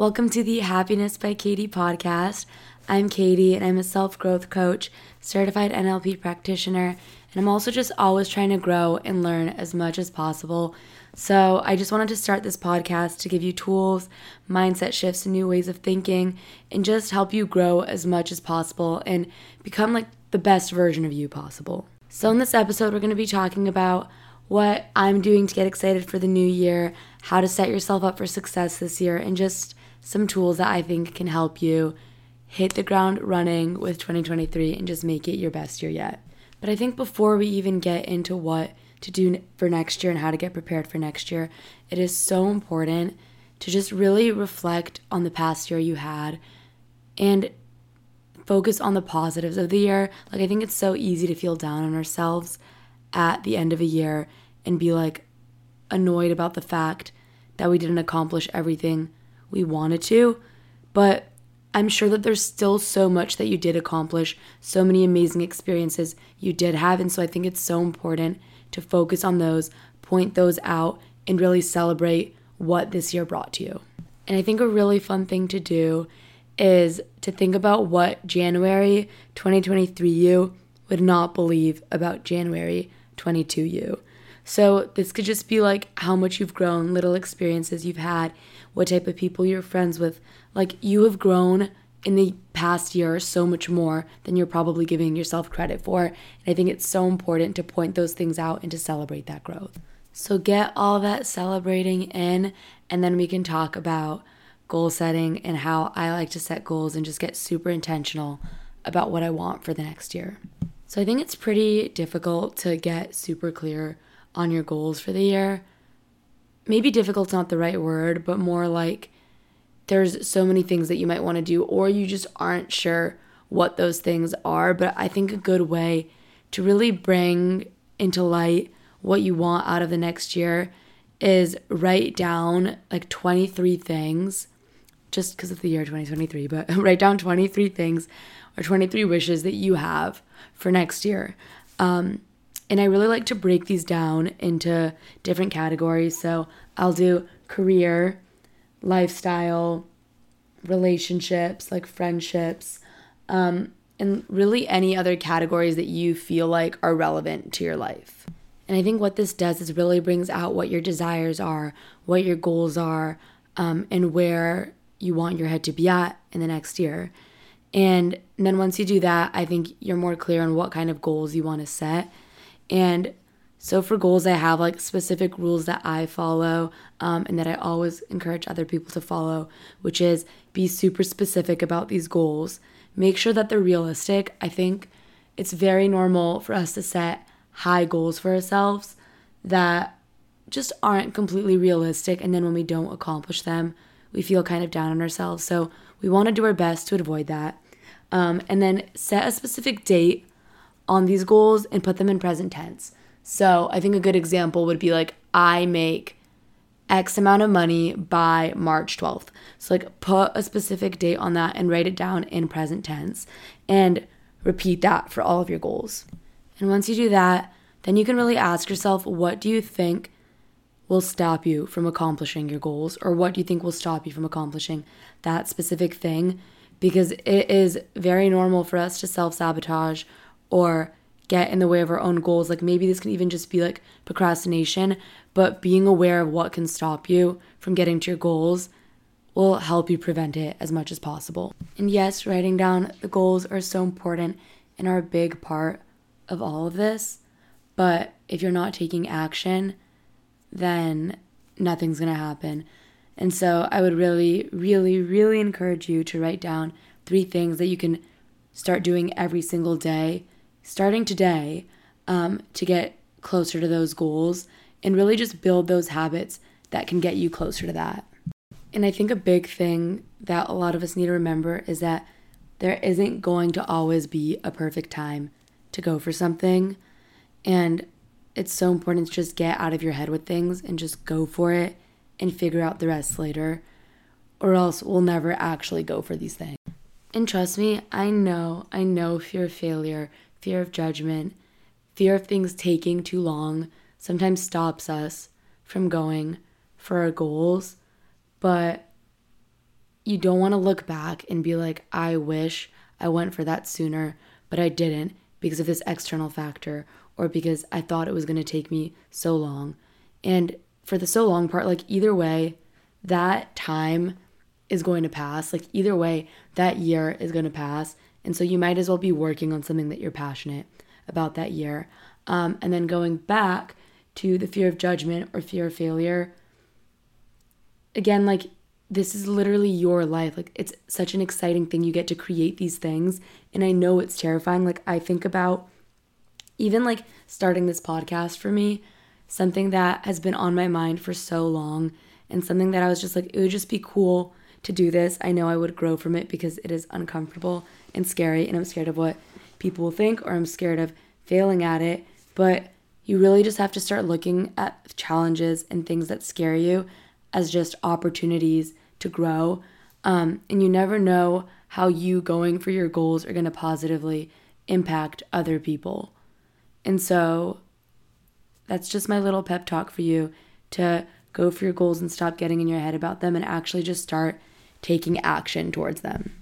Welcome to the Happiness by Cady podcast. I'm Cady and I'm a self growth coach, certified NLP practitioner, and I'm also just always trying to grow and learn as much as possible. So, I just wanted to start this podcast to give you tools, mindset shifts, new ways of thinking, and just help you grow as much as possible and become like the best version of you possible. So, in this episode, we're going to be talking about what I'm doing to get excited for the new year, how to set yourself up for success this year, and just some tools that I think can help you hit the ground running with 2023 and just make it your best year yet. But I think before we even get into what to do for next year and how to get prepared for next year, it is so important to just really reflect on the past year you had and focus on the positives of the year. Like, I think it's so easy to feel down on ourselves at the end of a year and be like annoyed about the fact that we didn't accomplish everything we wanted to, but I'm sure that there's still so much that you did accomplish, so many amazing experiences you did have. And so I think it's so important to focus on those, point those out, and really celebrate what this year brought to you. And I think a really fun thing to do is to think about what January 2023 you would not believe about January 22 you. So this could just be like how much you've grown, little experiences you've had, what type of people you're friends with. Like you have grown in the past year so much more than you're probably giving yourself credit for. And I think it's so important to point those things out and to celebrate that growth. So get all that celebrating in, and then we can talk about goal setting and how I like to set goals and just get super intentional about what I want for the next year. So I think it's pretty difficult to get super clear on your goals for the year. Maybe difficult's not the right word, but more like there's so many things that you might want to do, or you just aren't sure what those things are. But I think a good way to really bring into light what you want out of the next year is write down like 23 things, just because of the year 2023, but write down 23 things or 23 wishes that you have for next year. Um, and I really like to break these down into different categories. So I'll do career, lifestyle, relationships, like friendships, um, and really any other categories that you feel like are relevant to your life. And I think what this does is really brings out what your desires are, what your goals are, um, and where you want your head to be at in the next year. And then once you do that, I think you're more clear on what kind of goals you want to set and so for goals, I have like specific rules that I follow um, and that I always encourage other people to follow, which is be super specific about these goals. Make sure that they're realistic. I think it's very normal for us to set high goals for ourselves that just aren't completely realistic. And then when we don't accomplish them, we feel kind of down on ourselves. So we want to do our best to avoid that. Um, and then set a specific date on these goals and put them in present tense. So I think a good example would be like, I make X amount of money by March 12th. So, like, put a specific date on that and write it down in present tense and repeat that for all of your goals. And once you do that, then you can really ask yourself, what do you think will stop you from accomplishing your goals? Or what do you think will stop you from accomplishing that specific thing? Because it is very normal for us to self sabotage or get in the way of our own goals. Like maybe this can even just be like procrastination, but being aware of what can stop you from getting to your goals will help you prevent it as much as possible. And yes, writing down the goals are so important and are a big part of all of this. But if you're not taking action, then nothing's going to happen. And so I would really, really, really encourage you to write down three things that you can start doing every single day starting today um, to get closer to those goals and really just build those habits that can get you closer to that. And I think a big thing that a lot of us need to remember is that there isn't going to always be a perfect time to go for something. And it's so important to just get out of your head with things and just go for it and figure out the rest later, or else we'll never actually go for these things. And trust me, I know, I know fear of failure fear of judgment, fear of things taking too long sometimes stops us from going for our goals. But you don't want to look back and be like, I wish I went for that sooner, but I didn't because of this external factor or because I thought it was going to take me so long. And for the so long part, like either way, that time is going to pass. Like either way, that year is going to pass. And so you might as well be working on something that you're passionate about that year. Um, and then going back to the fear of judgment or fear of failure, again, like this is literally your life. Like it's such an exciting thing. You get to create these things. And I know it's terrifying. Like I think about even like starting this podcast for me, something that has been on my mind for so long and something that I was just like, it would just be cool to do this. I know I would grow from it because it is uncomfortable and scary, and I'm scared of what people will think, or I'm scared of failing at it. But you really just have to start looking at challenges and things that scare you as just opportunities to grow. Um, and you never know how you going for your goals are going to positively impact other people. And so that's just my little pep talk for you to go for your goals and stop getting in your head about them and actually just start taking action towards them.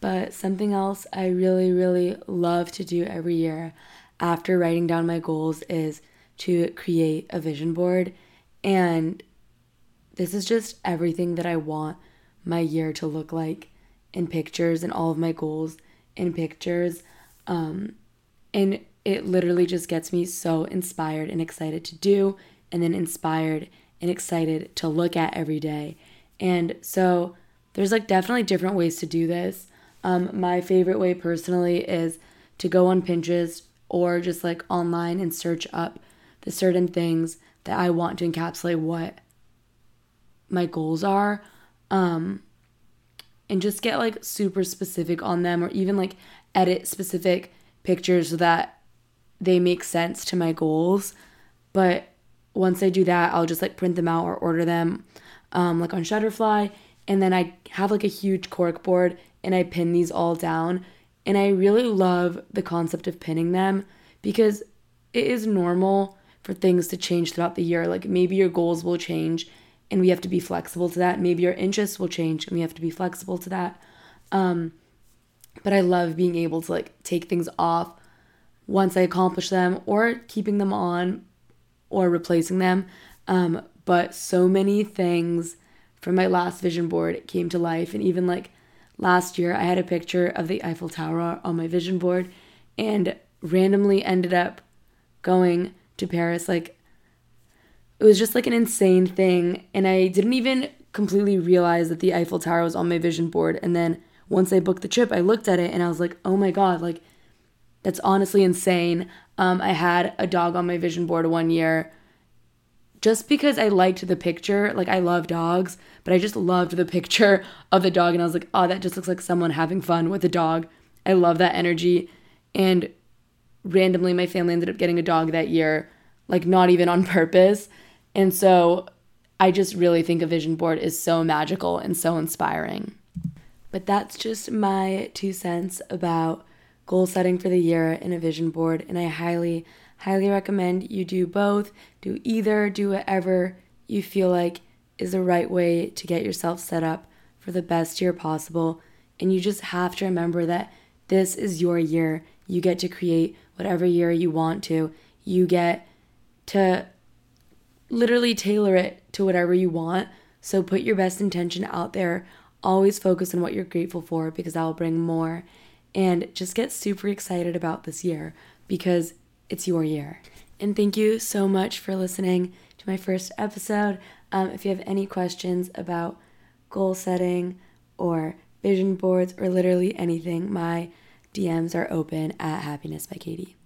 But something else I really, really love to do every year after writing down my goals is to create a vision board. And this is just everything that I want my year to look like in pictures and all of my goals in pictures. Um, and it literally just gets me so inspired and excited to do, and then inspired and excited to look at every day. And so there's like definitely different ways to do this. Um, my favorite way personally is to go on Pinterest or just like online and search up the certain things that I want to encapsulate what my goals are. Um, and just get like super specific on them or even like edit specific pictures so that they make sense to my goals. But once I do that, I'll just like print them out or order them um, like on Shutterfly. And then I have like a huge cork board and I pin these all down. And I really love the concept of pinning them because it is normal for things to change throughout the year. Like maybe your goals will change and we have to be flexible to that. Maybe your interests will change and we have to be flexible to that. Um, but I love being able to like take things off once I accomplish them or keeping them on or replacing them. Um, but so many things from my last vision board came to life. And even like last year, I had a picture of the Eiffel Tower on my vision board and randomly ended up going to Paris. Like, it was just like an insane thing. And I didn't even completely realize that the Eiffel Tower was on my vision board. And then once I booked the trip, I looked at it and I was like, oh my God, like, that's honestly insane. Um, I had a dog on my vision board one year just because I liked the picture. Like, I love dogs, but I just loved the picture of the dog. And I was like, oh, that just looks like someone having fun with a dog. I love that energy. And randomly, my family ended up getting a dog that year, like, not even on purpose. And so I just really think a vision board is so magical and so inspiring. But that's just my two cents about goal setting for the year in a vision board, and I highly, highly recommend you do both. Do either, do whatever you feel like is the right way to get yourself set up for the best year possible. And you just have to remember that this is your year. You get to create whatever year you want to. You get to literally tailor it to whatever you want. So put your best intention out there. Always focus on what you're grateful for because that will bring more and just get super excited about this year because it's your year. And thank you so much for listening to my first episode. Um, if you have any questions about goal setting or vision boards or literally anything, my DMs are open at Happiness by Cady.